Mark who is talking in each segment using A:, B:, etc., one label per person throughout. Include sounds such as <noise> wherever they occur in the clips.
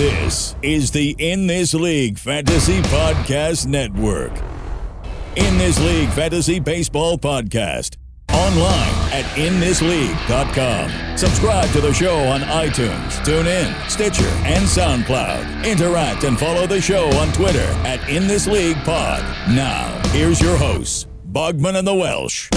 A: This is the In This League Fantasy Podcast Network. In This League Fantasy Baseball Podcast. Online at inthisleague.com. Subscribe to the show on iTunes, TuneIn, Stitcher, and SoundCloud. Interact and follow the show on Twitter at In This League Pod. Now, here's your hosts, Bogman and the Welsh.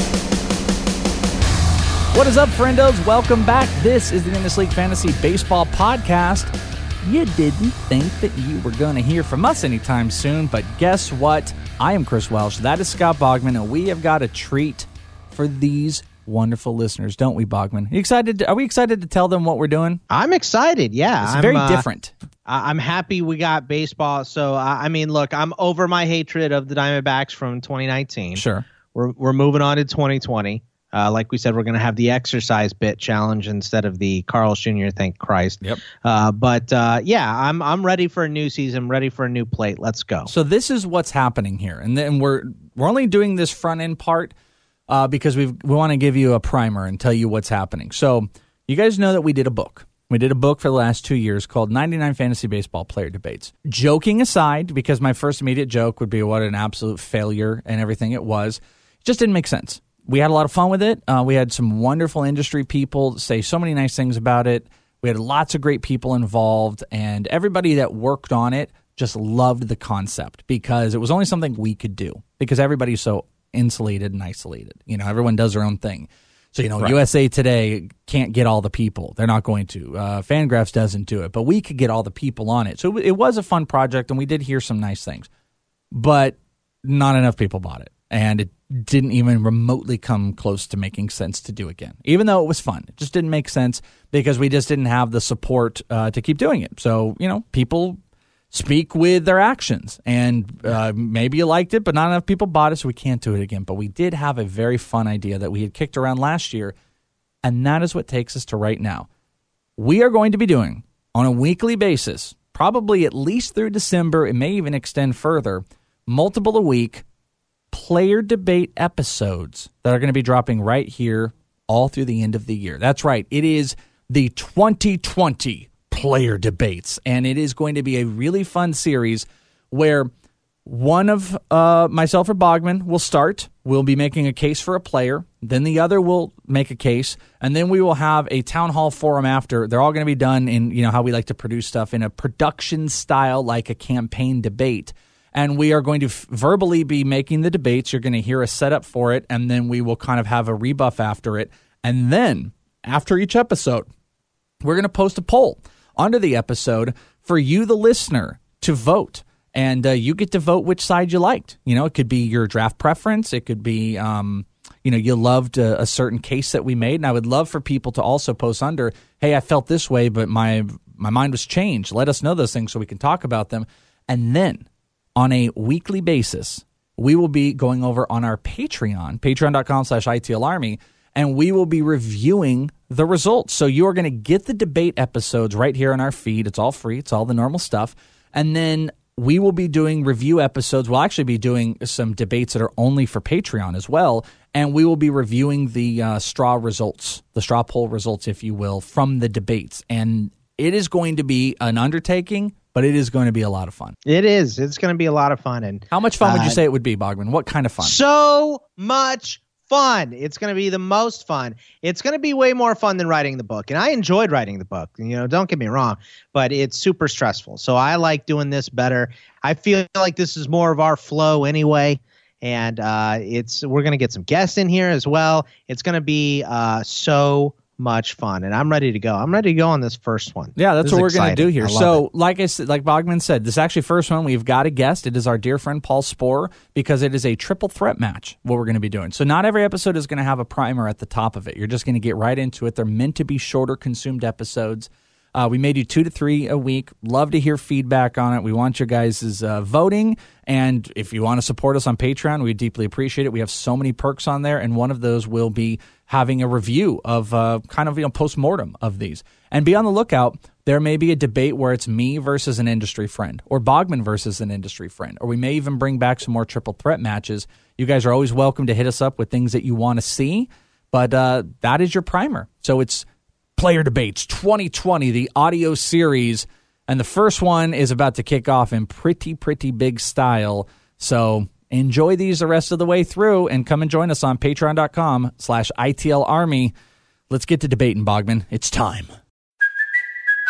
B: What is up, friendos? Welcome back. This is the In This League Fantasy Baseball Podcast. You didn't think that you were going to hear from us anytime soon, but guess what? I am Chris Welsh. That is Scott Bogman, and we have got a treat for these wonderful listeners, don't we, Bogman? Are you excited? To, are we excited to tell them what we're doing?
C: I'm excited. Yeah,
B: It's
C: I'm,
B: very
C: uh,
B: different.
C: I'm happy we got baseball. So I mean, look, I'm over my hatred of the Diamondbacks from 2019.
B: Sure.
C: We're we're moving on to 2020. Uh, like we said, we're going to have the exercise bit challenge instead of the Carl Jr. Thank Christ.
B: Yep.
C: Uh, but uh, yeah, I'm I'm ready for a new season. Ready for a new plate. Let's go.
B: So this is what's happening here, and then we're we're only doing this front end part uh, because we we want to give you a primer and tell you what's happening. So you guys know that we did a book. We did a book for the last two years called 99 Fantasy Baseball Player Debates. Joking aside, because my first immediate joke would be what an absolute failure and everything it was, it just didn't make sense. We had a lot of fun with it. Uh, we had some wonderful industry people say so many nice things about it. We had lots of great people involved, and everybody that worked on it just loved the concept because it was only something we could do because everybody's so insulated and isolated. You know, everyone does their own thing. So, you know, USA Today can't get all the people. They're not going to. Uh, Fangraphs doesn't do it, but we could get all the people on it. So it was a fun project, and we did hear some nice things, but not enough people bought it. And it didn't even remotely come close to making sense to do again, even though it was fun. It just didn't make sense because we just didn't have the support uh, to keep doing it. So, you know, people speak with their actions. And uh, maybe you liked it, but not enough people bought it, so we can't do it again. But we did have a very fun idea that we had kicked around last year, and that is what takes us to right now. We are going to be doing on a weekly basis, probably at least through December, it may even extend further, multiple a week player debate episodes that are going to be dropping right here all through the end of the year. That's right. It is the 2020 player debates, and it is going to be a really fun series where one of uh, myself or Bogman will start. We'll be making a case for a player. Then the other will make a case, and then we will have a town hall forum after. They're all going to be done in you know how we like to produce stuff in a production style, like a campaign debate. And we are going to f- verbally be making the debates. You're going to hear a setup for it, and then we will kind of have a rebuff after it. And then after each episode, we're going to post a poll under the episode for you, the listener, to vote. And uh, you get to vote which side you liked. You know, it could be your draft preference. It could be, um, you know, you loved a, a certain case that we made. And I would love for people to also post under, hey, I felt this way, but my my mind was changed. Let us know those things so we can talk about them. And then on a weekly basis, we will be going over on our Patreon, patreon.com slash ITLArmy, and we will be reviewing the results. So you are going to get the debate episodes right here on our feed. It's all free, it's all the normal stuff. And then we will be doing review episodes. We'll actually be doing some debates that are only for Patreon as well. And we will be reviewing the uh, straw results, the straw poll results, if you will, from the debates. And it is going to be an undertaking, but it is going to be a lot of fun.
C: It is. It's going to be a lot of fun and
B: How much fun would you
C: Uh,
B: say it would be, Bogman? What kind of fun?
C: so much fun. It's going to be the most fun. It's going to be way more fun than writing the book. And I enjoyed writing the book. You know, don't get me wrong, but it's super stressful. So I like doing this better. I feel like this is more of our flow anyway. And uh, it's we're going to get some guests in here as well. It's going to be uh, so much fun, and I'm ready to go. I'm ready to go on this first one.
B: Yeah, that's
C: This
B: what we're going to do here. So,
C: it.
B: like I said, like Bogman said, this actually first one we've got a guest. It is our dear friend Paul Sporer because it is a triple threat match. What we're going to be doing. So, not every episode is going to have a primer at the top of it. You're just going to get right into it. They're meant to be shorter, consumed episodes. Uh, we may do two to three a week. Love to hear feedback on it. We want your guys' uh, voting. And if you want to support us on Patreon, we deeply appreciate it. We have so many perks on there, and one of those will be having a review of uh, kind of you know post mortem of these. And be on the lookout. There may be a debate where it's me versus an industry friend, or Bogman versus an industry friend, or we may even bring back some more triple threat matches. You guys are always welcome to hit us up with things that you want to see. But uh, that is your primer. So it's Player Debates 2020, the audio series. And the first one is about to kick off in pretty, pretty big style. So enjoy these the rest of the way through and come and join us on patreon.com slash ITL Army. Let's get to debating, Bogman. It's time.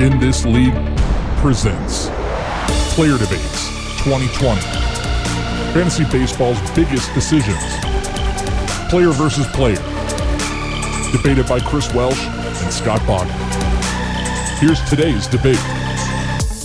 D: In This League presents Player Debates 2020. Fantasy Baseball's biggest decisions. Player versus player. Debated by Chris Welsh and Scott Bogman. Here's today's debate.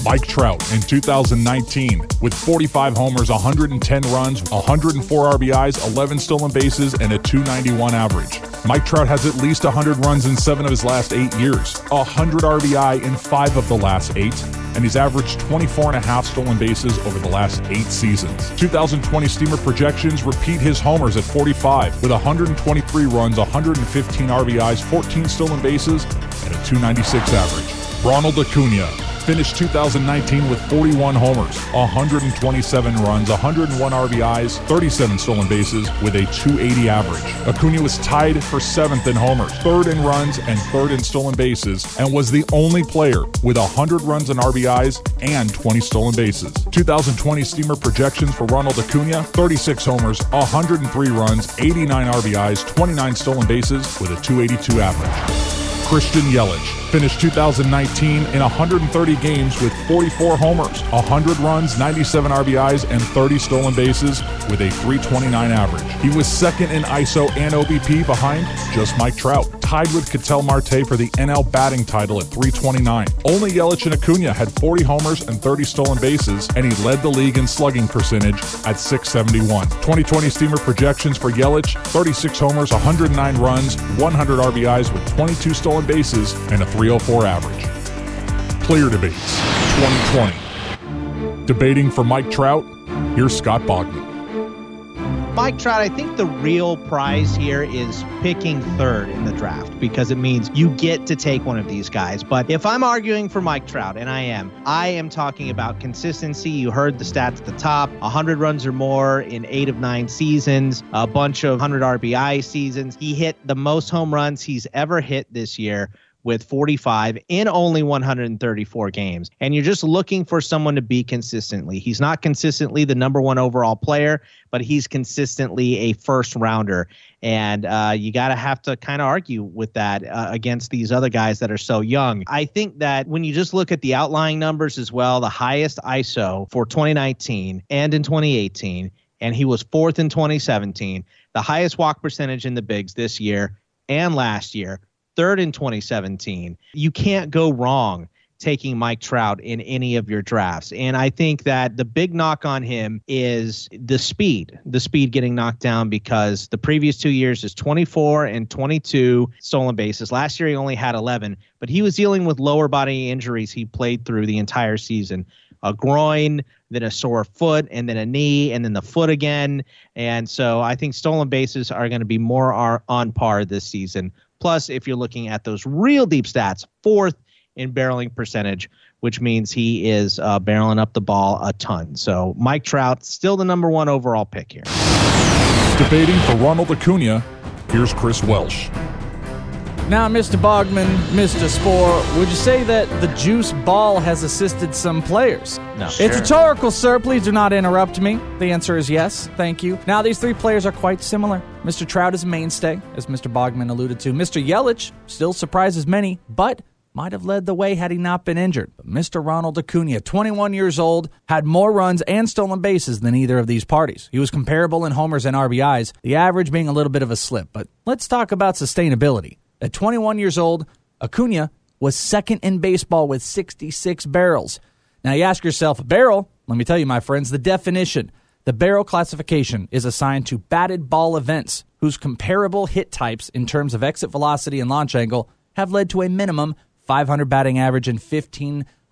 D: Mike Trout in 2019 with 45 homers, 110 runs, 104 RBIs, 11 stolen bases, and a 291 average. Mike Trout has at least 100 runs in seven of his last eight years, 100 RBI in five of the last eight, and he's averaged 24 and a half stolen bases over the last eight seasons. 2020 Steamer projections repeat his homers at 45 with 123 runs, 115 RBIs, 14 stolen bases, and a 296 average. Ronald Acuna finished 2019 with 41 homers, 127 runs, 101 RBIs, 37 stolen bases with a 280 average. Acuna was tied for seventh in homers, third in runs, and third in stolen bases, and was the only player with 100 runs and RBIs and 20 stolen bases. 2020 Steamer projections for Ronald Acuna 36 homers, 103 runs, 89 RBIs, 29 stolen bases with a 282 average. Christian Yelich finished 2019 in 130 games with 44 homers, 100 runs, 97 RBIs, and 30 stolen bases with a 329 average. He was second in ISO and OBP behind just Mike Trout, tied with Ketel Marte for the NL batting title at 329. Only Yelich and Acuna had 40 homers and 30 stolen bases, and he led the league in slugging percentage at 671. 2020 Steamer projections for Yelich 36 homers, 109 runs, 100 RBIs with 22 stolen bases, and a 304 average. Player Debates 2020. Debating for Mike Trout, here's Scott Bogman.
C: Mike Trout, I think the real prize here is picking third in the draft because it means you get to take one of these guys. But if I'm arguing for Mike Trout, and I am, I am talking about consistency. You heard the stats at the top 100 runs or more in eight of nine seasons, a bunch of 100 RBI seasons. He hit the most home runs he's ever hit this year with 45 in only 134 games. And you're just looking for someone to be consistently. He's not consistently the number one overall player, but he's consistently a first rounder. And uh, you got to have to kind of argue with that uh, against these other guys that are so young. I think that when you just look at the outlying numbers as well, the highest ISO for 2019 and in 2018, and he was fourth in 2017, the highest walk percentage in the bigs this year and last year third in 2017. You can't go wrong taking Mike Trout in any of your drafts. And I think that the big knock on him is the speed, the speed getting knocked down because the previous two years is 24 and 22 stolen bases. Last year he only had 11, but he was dealing with lower body injuries he played through the entire season. A groin, then a sore foot, and then a knee, and then the foot again. And so I think stolen bases are going to be more on par this season Plus, if you're looking at those real deep stats, fourth in barreling percentage, which means he is uh, barreling up the ball a ton. So Mike Trout, still the number one overall pick here.
D: Debating for Ronald Acuna, here's Chris Welsh.
B: Now, Mr. Bogman, Mr. Spore, would you say that the juice ball has assisted some players?
C: No.
B: It's rhetorical, sir. Please do not interrupt me. The answer is yes. Thank you. Now, these three players are quite similar. Mr. Trout is a mainstay, as Mr. Bogman alluded to. Mr. Yelich still surprises many, but might have led the way had he not been injured. But Mr. Ronald Acuna, 21 years old, had more runs and stolen bases than either of these parties. He was comparable in homers and RBIs, the average being a little bit of a slip. But let's talk about sustainability. At 21 years old, Acuna was second in baseball with 66 barrels. Now you ask yourself, barrel? Let me tell you, my friends, the definition. The barrel classification is assigned to batted ball events whose comparable hit types in terms of exit velocity and launch angle have led to a minimum 500 batting average and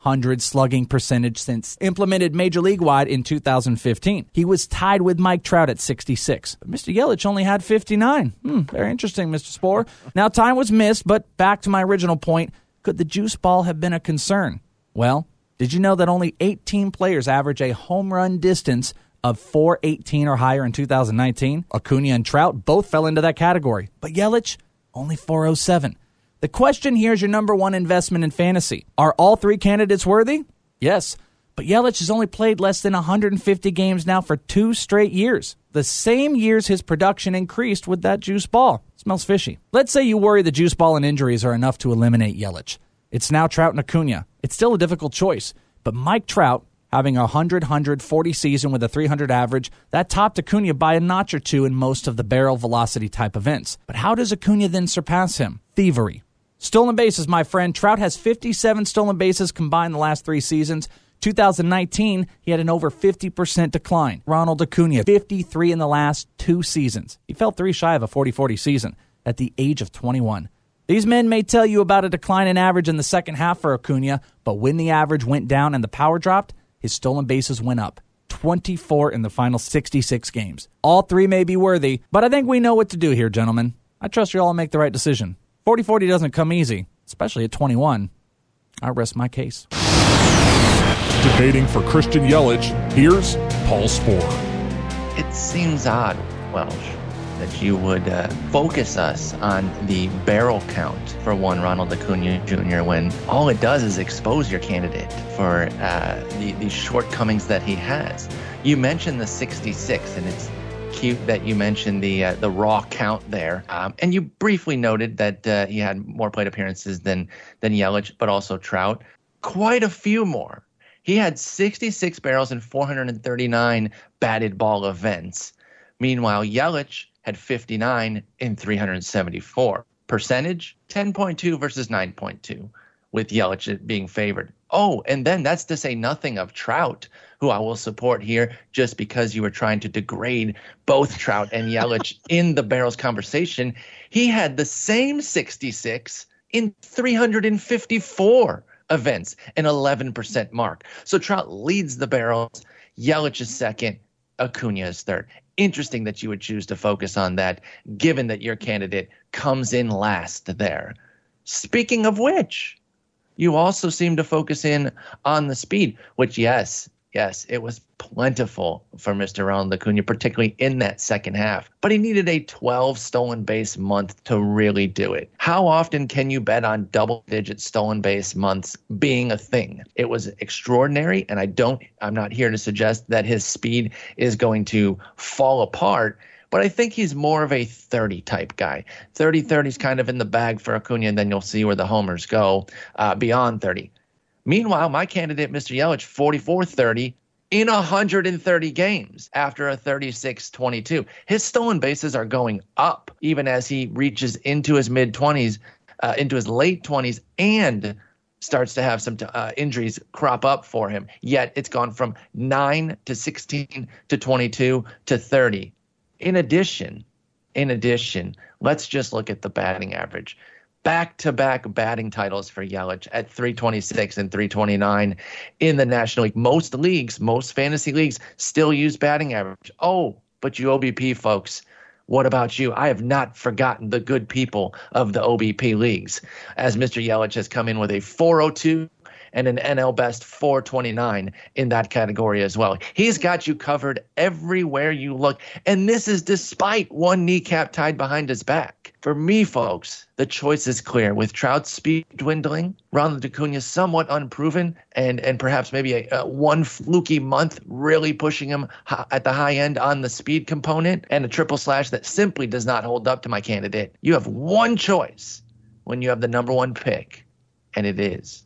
B: 900 slugging percentage since implemented major league wide in 2015. He was tied with Mike Trout at 66. But Mr. Yelich only had 59. Hmm, very interesting, Mr. Sporer. Now, time was missed, but back to my original point could the juice ball have been a concern? Well, did you know that only 18 players average a home run distance of 418 or higher in 2019? Acuna and Trout both fell into that category, but Yelich only 407. The question here is your number one investment in fantasy. Are all three candidates worthy? Yes. But Yelich has only played less than 150 games now for two straight years. The same years his production increased with that juice ball. Smells fishy. Let's say you worry the juice ball and injuries are enough to eliminate Yelich. It's now Trout and Acuna. It's still a difficult choice. But Mike Trout, having a 100 140 season with a 300 average, that topped Acuna by a notch or two in most of the barrel velocity type events. But how does Acuna then surpass him? Thievery. Stolen bases, my friend. Trout has 57 stolen bases combined the last three seasons. 2019, he had an over 50% decline. Ronald Acuna, 53 in the last two seasons. He fell three shy of a 40 40 season at the age of 21. These men may tell you about a decline in average in the second half for Acuna, but when the average went down and the power dropped, his stolen bases went up. 24 in the final 66 games. All three may be worthy, but I think we know what to do here, gentlemen. I trust you all make the right decision. 40 40 doesn't come easy, especially at 21. I rest my case.
D: Debating for Christian Yelich, here's Paul Sporer.
E: It seems odd, Welsh, that you would uh, focus us on the barrel count for one Ronald Acuna Jr. when all it does is expose your candidate for uh, the, the shortcomings that he has. You mentioned the 66, and it's cute that you mentioned the uh, the raw count there, um, and you briefly noted that uh, he had more plate appearances than than Yelich, but also Trout. Quite a few more. He had 66 barrels and 439 batted ball events. Meanwhile, Yelich had 59 in 374. Percentage 10.2 versus 9.2, with Yelich being favored. Oh, and then that's to say nothing of Trout, who I will support here just because you were trying to degrade both Trout and Yelich <laughs> in the barrels conversation. He had the same 66 in 354 events, an 11% mark. So Trout leads the barrels, Yelich is second, Acuna is third. Interesting that you would choose to focus on that, given that your candidate comes in last there. Speaking of which, you also seem to focus in on the speed, which, yes, yes, it was plentiful for Mr. Ronald Acuna, particularly in that second half. But he needed a 12 stolen base month to really do it. How often can you bet on double digit stolen base months being a thing? It was extraordinary, and I don't, I'm not here to suggest that his speed is going to fall apart but I think he's more of a 30 type guy. 30 30 is kind of in the bag for Acuna, and then you'll see where the homers go uh, beyond 30. Meanwhile, my candidate, Mr. Yelich, 44 30 in 130 games after a 36 22. His stolen bases are going up even as he reaches into his mid 20s, uh, into his late 20s, and starts to have some uh, injuries crop up for him. Yet it's gone from 9 to 16 to 22 to 30. In addition, in addition, let's just look at the batting average. Back to back batting titles for Yelich at 326 and 329 in the National League. Most leagues, most fantasy leagues still use batting average. Oh, but you OBP folks, what about you? I have not forgotten the good people of the OBP leagues, as Mr. Yelich has come in with a 402 and an NL Best 429 in that category as well. He's got you covered everywhere you look. And this is despite one kneecap tied behind his back. For me, folks, the choice is clear. With Trout's speed dwindling, Ronald Acuna somewhat unproven, and and perhaps maybe a, a, one fluky month really pushing him at the high end on the speed component, and a triple slash that simply does not hold up to my candidate. You have one choice when you have the number one pick, and it is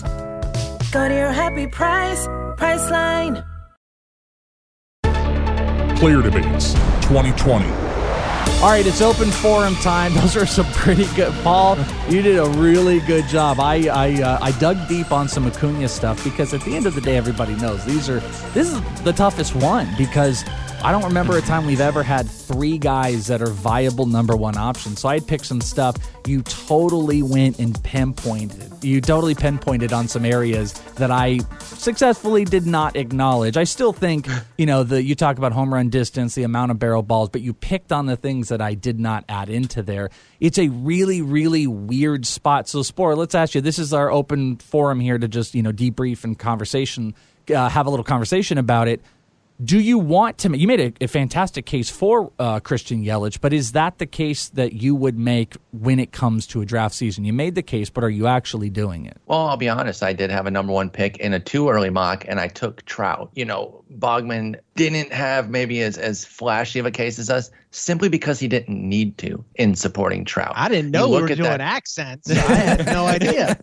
F: Go to your happy price Priceline.
D: Player Debates 2020.
B: All right, it's open forum time. <laughs> Those are some pretty good. Paul, you did a really good job. I I, uh, I dug deep on some Acuna stuff because at the end of the day, everybody knows these are this is the toughest one because I don't remember a time we've ever had three guys that are viable number one options. So I had picked some stuff. You totally went and pinpointed. You totally pinpointed on some areas that I successfully did not acknowledge. I still think, you know, the you talk about home run distance, the amount of barrel balls, but you picked on the things that I did not add into there. It's a really, really weird spot. So, Spore, let's ask you. This is our open forum here to just you know debrief and conversation, uh, have a little conversation about it do you want to? You made a, a fantastic case for uh, Christian Yelich, but is that the case that you would make when it comes to a draft season? You made the case, but are you actually doing it?
E: Well, I'll be honest. I did have a number one pick in a too early mock, and I took Trout. You know, Bogman didn't have maybe as as flashy of a case as us, simply because he didn't need to in supporting Trout.
C: I didn't know
E: You
C: we were doing
E: that-
C: accents. I had no <laughs> idea.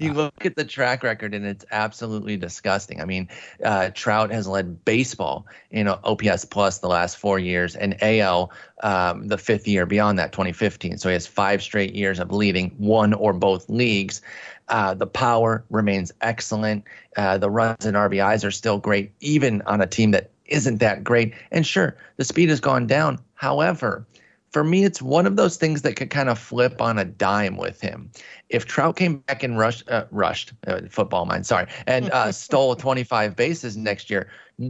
E: you look at the track record and it's absolutely disgusting. I mean, uh, Trout has led baseball in OPS plus the last four years and AL um, the fifth year beyond that, 2015. So he has five straight years of leading one or both leagues. Uh, the power remains excellent. Uh, the runs and RBIs are still great, even on a team that isn't that great. And sure, the speed has gone down. However, for me, it's one of those things that could kind of flip on a dime with him. If Trout came back and rushed, uh, rushed uh, football mind, sorry, and uh, <laughs> stole 25 bases next year,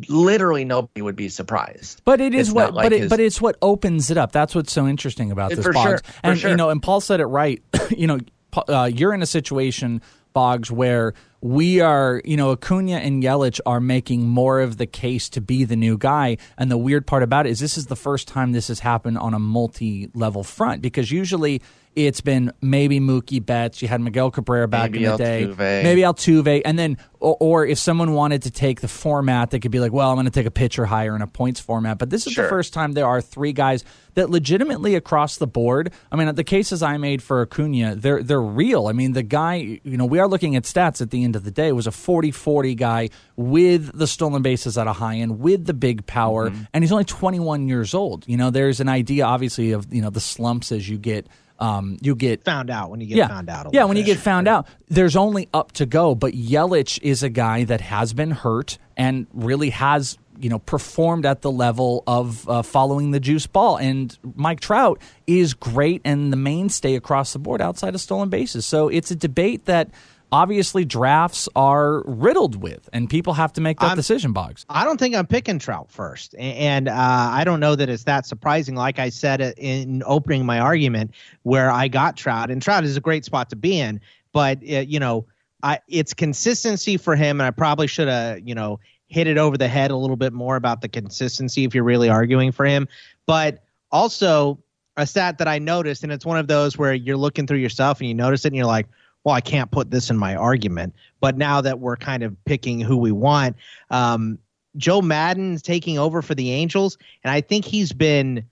E: literally nobody would be surprised.
B: But it is
E: It's
B: what,
E: like
B: but it,
E: his-
B: but it's what opens it up. That's what's so interesting about this,
E: for
B: Boggs.
E: sure, for
B: and you know, and Paul said it right. <coughs> you know, uh, you're in a situation, Boggs, where we are, you know, Acuna and Yelich are making more of the case to be the new guy. And the weird part about it is this is the first time this has happened on a multi-level front because usually it's been maybe Mookie Betts, you had Miguel Cabrera back
E: Maybe
B: in the day,
E: Altuve.
B: maybe Altuve, and then or, or if someone wanted to take the format, they could be like, well, I'm going to take a pitcher higher in a points format. But this is the first time there are three guys that legitimately across the board. I mean, the cases I made for Acuna, they're they're real. I mean, the guy, you know, we are looking at stats at the end of the day. Was a 40-40 guy with the stolen bases at a high end, with the big power,
E: Mm-hmm.
B: and he's only 21 years old. You know, there's an idea, obviously, of you know the slumps as you get. Um, you get
C: Found out when you get
B: yeah.
C: found out. a
B: yeah, when you get found out, there's only up to go. But Yelich is a guy that has been hurt and really has you know performed at the level of uh, following the juice ball. And Mike Trout is great and the mainstay across the board outside of stolen bases. So it's a debate that obviously drafts are riddled with, and people have to make that
C: I'm-
B: decision. Boggs.
C: I don't think I'm picking Trout first, and uh, I don't know that it's that surprising. Like I said uh, in opening my argument, where I got Trout, and Trout is a great spot to be in, but uh, you know, I it's consistency for him, and I probably should have you know hit it over the head a little bit more about the consistency if you're really arguing for him, but also a stat that I noticed, and it's one of those where you're looking through your stuff and you notice it, and you're like. Well, I can't put this in my argument, but now that we're kind of picking who we want, um, Joe Maddon's taking over for the Angels, and I think he's been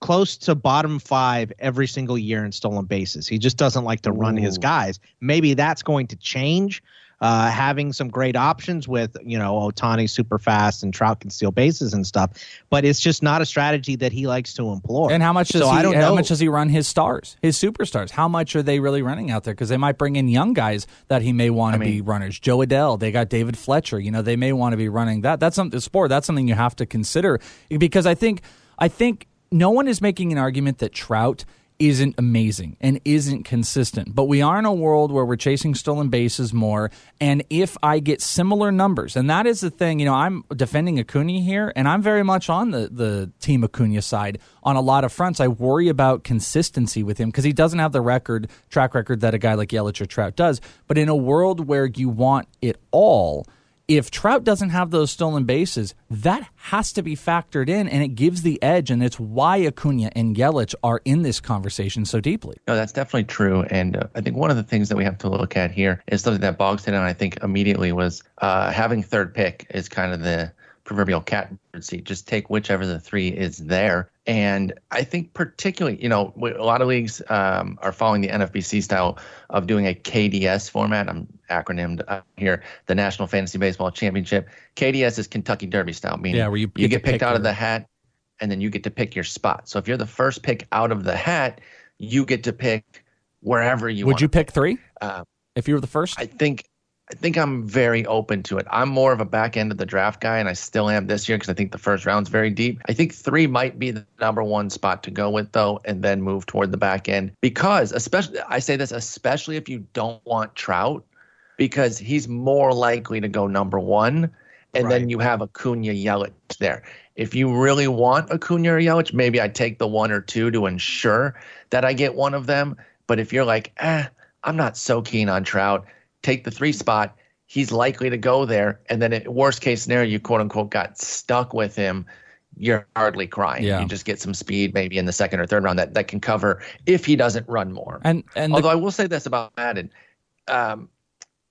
C: close to bottom five every single year in stolen bases. He just doesn't like to run his guys. Maybe that's going to change. Uh, having some great options with you know Ohtani super fast and Trout can steal bases and stuff, but it's just not a strategy that he likes to employ.
B: And how much does
C: so
B: he?
C: I don't
B: how
C: know.
B: much does he run his stars, his superstars? How much are they really running out there? Because they might bring in young guys that he may want to
E: I
B: be runners. Jo Adell, they got David Fletcher. You know, they may want to be running that. That's something the sport. That's something you have to consider because I think I think no one is making an argument that Trout isn't amazing and isn't consistent. But we are in a world where we're chasing stolen bases more. And if I get similar numbers, and that is the thing, you know, I'm defending Acuna here, and I'm very much on the, the team Acuna side on a lot of fronts. I worry about consistency with him because he doesn't have the record, track record that a guy like Yelich or Trout does. But in a world where you want it all, if Trout doesn't have those stolen bases, that has to be factored in, and it gives the edge, and it's why Acuna and Yelich are in this conversation so deeply.
E: No, that's definitely true. And uh, I think one of the things that we have to look at here is something that Boggs hit on, I think, immediately was uh, having third pick is kind of the proverbial catbird seat. Just take whichever the three is there. And I think, particularly, you know, a lot of leagues um, are following the NFBC style of doing a KDS format. I'm acronymed here, the National Fantasy Baseball Championship. KDS is Kentucky Derby style, meaning
B: Yeah, where you
E: you
B: get
E: get picked
B: pick
E: out of the hat, and then you get to pick your spot. So if you're the first pick out of the hat, you get to pick wherever you
B: Would you pick three
E: Uh,
B: if you were the first?
E: I think I think I'm very open to it. I'm more of a back end of the draft guy, and I still am this year because I think the first round's very deep. I think three might be the number one spot to go with, though, and then move toward the back end because, especially, I say this especially if you don't want Trout, because he's more likely to go number one, and then you have Acuna Yelich there. If you really want Acuna or Yelich, maybe I take the one or two to ensure that I get one of them. But if you're like, eh, I'm not so keen on Trout, take the three spot. He's likely to go there. And then, at worst case scenario, you quote unquote got stuck with him. You're hardly crying.
B: Yeah.
E: You just get some speed maybe in the second or third round that, that can cover if he doesn't run more.
B: and and the-
E: Although I will say this about Maddon. Um,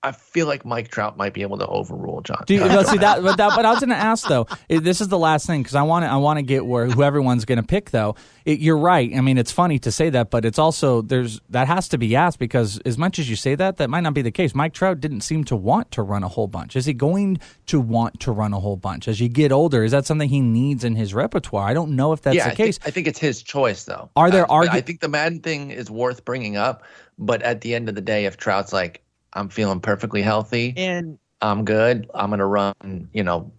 E: I feel like Mike Trout might be able to overrule John.
B: Do you, well, see that, but that, but I was going to ask though. This is the last thing because I want to, I want to get where who everyone's going to pick though. It, you're right. I mean, it's funny to say that, but it's also there's that has to be asked because as much as you say that, that might not be the case. Mike Trout didn't seem to want to run a whole bunch. Is he going to want to run a whole bunch as you get older? Is that something he needs in his repertoire? I don't know if that's
E: yeah,
B: the
E: I
B: case.
E: Think, I think it's his choice, though.
B: Are there
E: Uh, but
B: argu-
E: I think the Maddon thing is worth bringing up, but at the end of the day, if Trout's like, I'm feeling perfectly healthy,
C: And
E: I'm good, I'm gonna run, you know,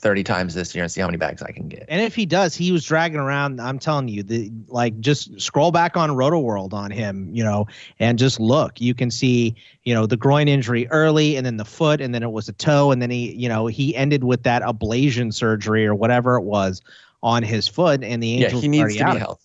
E: 30 times this year and see how many bags I can get.
C: and if he does, he was dragging around. I'm telling you, the like just scroll back on Rotoworld on him, you know, and just look. You can see, you know, the groin injury early, and then the foot, and then it was a toe, and then he, you know, he ended with that ablation surgery or whatever it was on his foot, and the
E: Yeah, he needs to be healthy.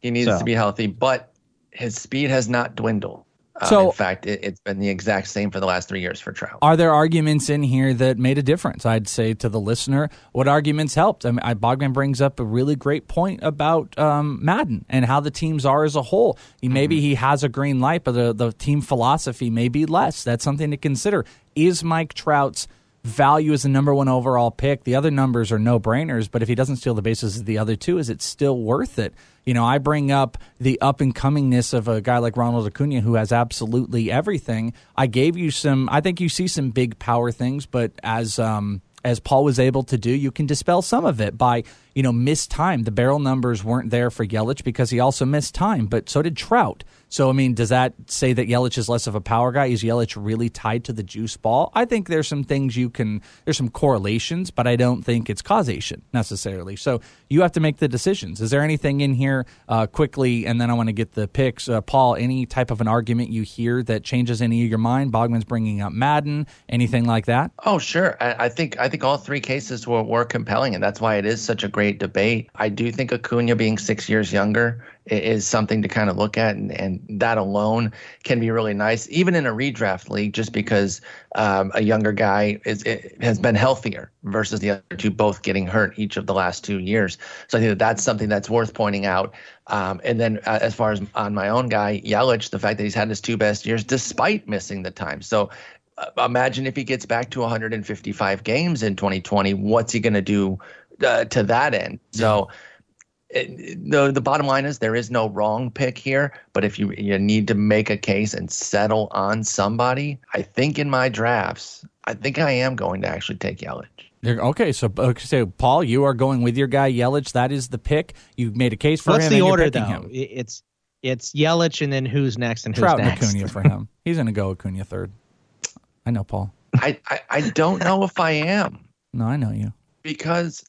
E: He needs
C: So-
E: to be healthy, but his speed has not dwindled. Um,
B: So-
E: in fact, it, it's been the exact same for the last three years for Trout.
B: Are there arguments in here that made a difference? I'd say to the listener, what arguments helped? I mean, I, Bogman brings up a really great point about um, Maddon and how the teams are as a whole. He, maybe he has a green light, but the, the team philosophy may be less. That's something to consider. Is Mike Trout's value as the number one overall pick? The other numbers are no brainers, but if he doesn't steal the bases of the other two, is it still worth it? You know, I bring up the up and comingness of a guy like Ronald Acuna who has absolutely everything. I gave you some. I think you see some big power things, but as um, as Paul was able to do, you can dispel some of it by you know missed time. The barrel numbers weren't there for Yelich because he also missed time, but so did Trout. So I mean, does that say that Yelich is less of a power guy? Is Yelich really tied to the juice ball? I think there's some things you can. There's some correlations, but I don't think it's causation necessarily. So you have to make the decisions. Is there anything in here uh, quickly, and then I want to get the picks. Uh, Paul, any type of an argument you hear that changes any of your mind? Bogman's bringing up Maddon, anything like that?
E: Oh, sure. I, I think I think all three cases were, were compelling, and that's why it is such a great debate. I do think Acuna being six years younger is something to kind of look at, and, and that alone can be really nice, even in a redraft league, just because um, a younger guy is has been healthier versus the other two both getting hurt each of the last two years. So I think that that's something that's worth pointing out. Um, and then uh, as far as on my own guy Yelich, the fact that he's had his two best years despite missing the time. So uh, imagine if he gets back to 155 games in 2020 what's he going to do uh, to that end so it, the the bottom line is there is no wrong pick here but if you you need to make a case and settle on somebody i think in my drafts i think i am going to actually take Yelich
B: There- Okay, so okay, so Paul, you are going with your guy Yelich. That is the pick. You made a case for
C: What's
B: him.
C: the order though?
B: him.
C: It's it's Yelich, and then who's next, and who's
B: Trout and
C: next.
B: Acuna for him. <laughs> He's going to go Acuna third. I know, Paul.
E: I, I i don't know if i am
B: No, I know you,
E: because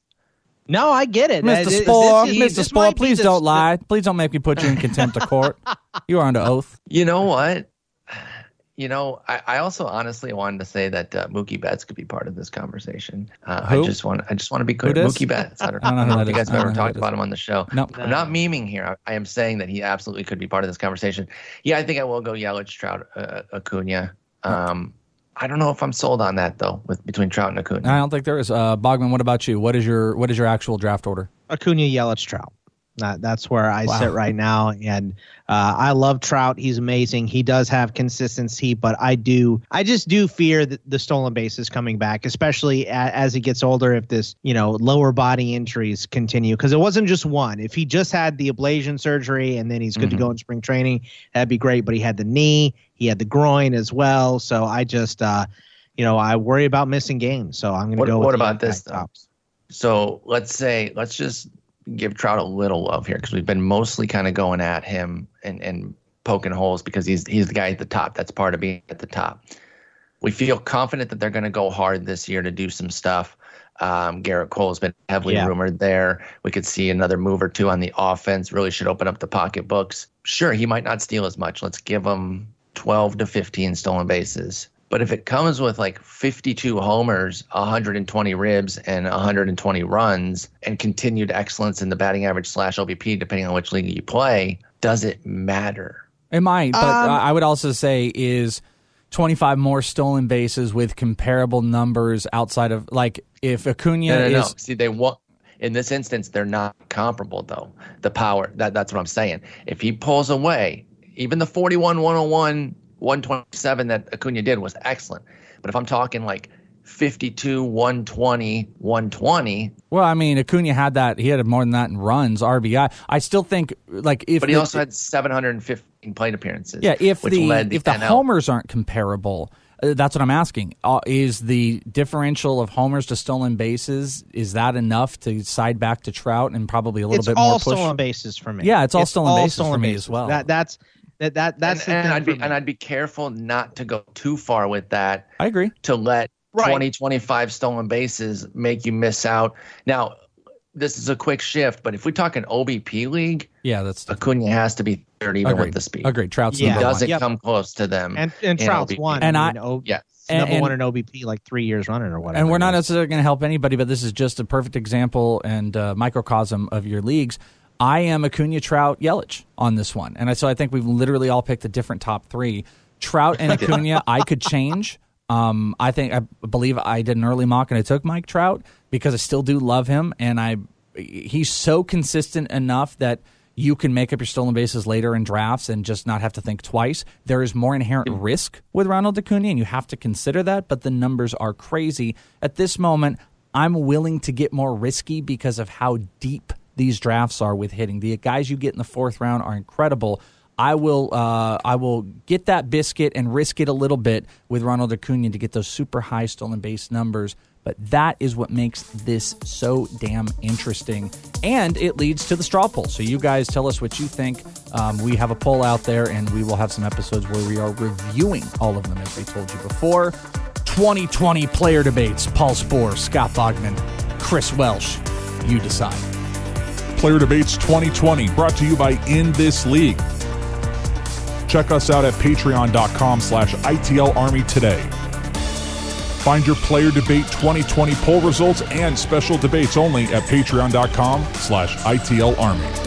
C: No, I get it.
B: Mr.
C: this-
B: Spore.
C: this-
B: Mr.
C: this
B: Spore, please don't lie. Please don't make me put you in contempt of court. <laughs> You are under oath.
E: you know what you know, I, I also honestly wanted to say that uh, Mookie Betts could be part of this conversation. Uh, I just want, I just want to be clear.
B: Who dis?
E: Mookie Betts. I don't, <laughs>
B: I don't know
E: I don't know if you
B: is.
E: guys
B: I
E: have ever talked about
B: is.
E: him on the show.
B: No.
E: I'm not memeing here. I, I am saying that he absolutely could be part of this conversation. Yeah, I think I will go Yelich, Trout, uh, Acuna. Um, I don't know if I'm sold on that though, with between Trout and Acuna.
B: I don't think there is. Uh, Bogman, what about you? What is your what is your actual draft order?
C: Acuna, Yelich, Trout. That, that's where I
B: Wow.
C: sit right now, and uh, I love Trout. He's amazing. He does have consistency, but I do, I just do fear that the stolen base is coming back, especially a, as he gets older. If this, you know, lower body injuries continue, because it wasn't just one. If he just had the ablation surgery and then he's good to go in spring training, that'd be great. But he had the knee, he had the groin as well. So I just, uh, you know, I worry about missing games. So I'm going to go.
E: what about this,
C: tops.
E: So let's say, let's just give Trout a little love here because we've been mostly kind of going at him and, and poking holes because he's he's the guy at the top. That's part of being at the top. We feel confident that they're going to go hard this year to do some stuff. Um, Gerrit Cole has been heavily
C: Yeah.
E: rumored there. We could see another move or two on the offense. Really should open up the pocketbooks. Sure, he might not steal as much. Let's give him 12 to 15 stolen bases. But if it comes with like 52 homers, 120 ribs, and 120 runs, and continued excellence in the batting average slash OBP, depending on which league you play, does it matter?
B: It might, but
C: Um,
B: I would also say is 25 more stolen bases with comparable numbers outside of like if Acuna
E: No, no, no.
B: is
E: See, they want in this instance they're not comparable though. The power that that's what I'm saying. If he pulls away, even the 41, 101, 127 that Acuna did was excellent. But if I'm talking like 52, 120, 120,
B: well, I mean Acuna had that he had more than that in runs RBI. I still think like if
E: but he
B: the-
E: also had 715 plate appearances.
B: yeah if
E: which
B: the
E: led
B: if the
E: NL.
B: homers aren't comparable. Uh, that's what I'm asking. Uh, is the differential of homers to stolen bases is that enough to side back to Trout and probably a little
C: it's
B: bit
C: all
B: more push?
C: stolen bases for me.
B: Yeah, it's all stolen bases for me as well.
C: That that's that that that's
E: and,
C: the
E: and
C: thing
E: I'd be
C: me.
E: and I'd be careful not to go too far with that.
B: I agree.
E: to let
C: Right.
E: 20, 25 stolen bases make you miss out. Now, this is a quick shift, but if we talk an OBP league,
B: Yeah, that's
E: Acuna has to be third even
B: agreed.
E: with the speed.
B: Agreed. Trout's
C: Yeah.
B: number
E: He doesn't
C: Yep.
E: come close to them.
C: and and Trout's
E: OBP.
C: won.
B: And
C: I
B: I-
C: mean, o,
E: yes.
B: And-
C: number
B: and-
C: one in OBP like three years running or whatever.
B: and we're not necessarily going to help anybody, but this is just a perfect example and uh, microcosm of your leagues. I am Acuna, Trout, Yelich on this one, and I, so I think we've literally all picked a different top three. Trout and Acuna, I could change. Um, I think I believe I did an early mock and I took Mike Trout because I still do love him, and I he's so consistent enough that you can make up your stolen bases later in drafts and just not have to think twice. There is more inherent risk with Ronald Acuna, and you have to consider that. But the numbers are crazy at this moment. I'm willing to get more risky because of how deep these drafts are with hitting. The guys you get in the fourth round are incredible. I will uh, I will get that biscuit and risk it a little bit with Ronald Acuna to get those super high stolen base numbers. But that is what makes this so damn interesting, and it leads to the straw poll. So you guys tell us what you think. Um, we have a poll out there, and we will have some episodes where we are reviewing all of them, as we told you before. 2020 player debates: Paul Spohr, Scott Bogman, Chris Welsh. You decide.
D: Player Debates 2020, brought to you by In This League. Check us out at patreon.com slash ITL Army today. Find your Player Debate 2020 poll results and special debates only at patreon.com slash ITL Army.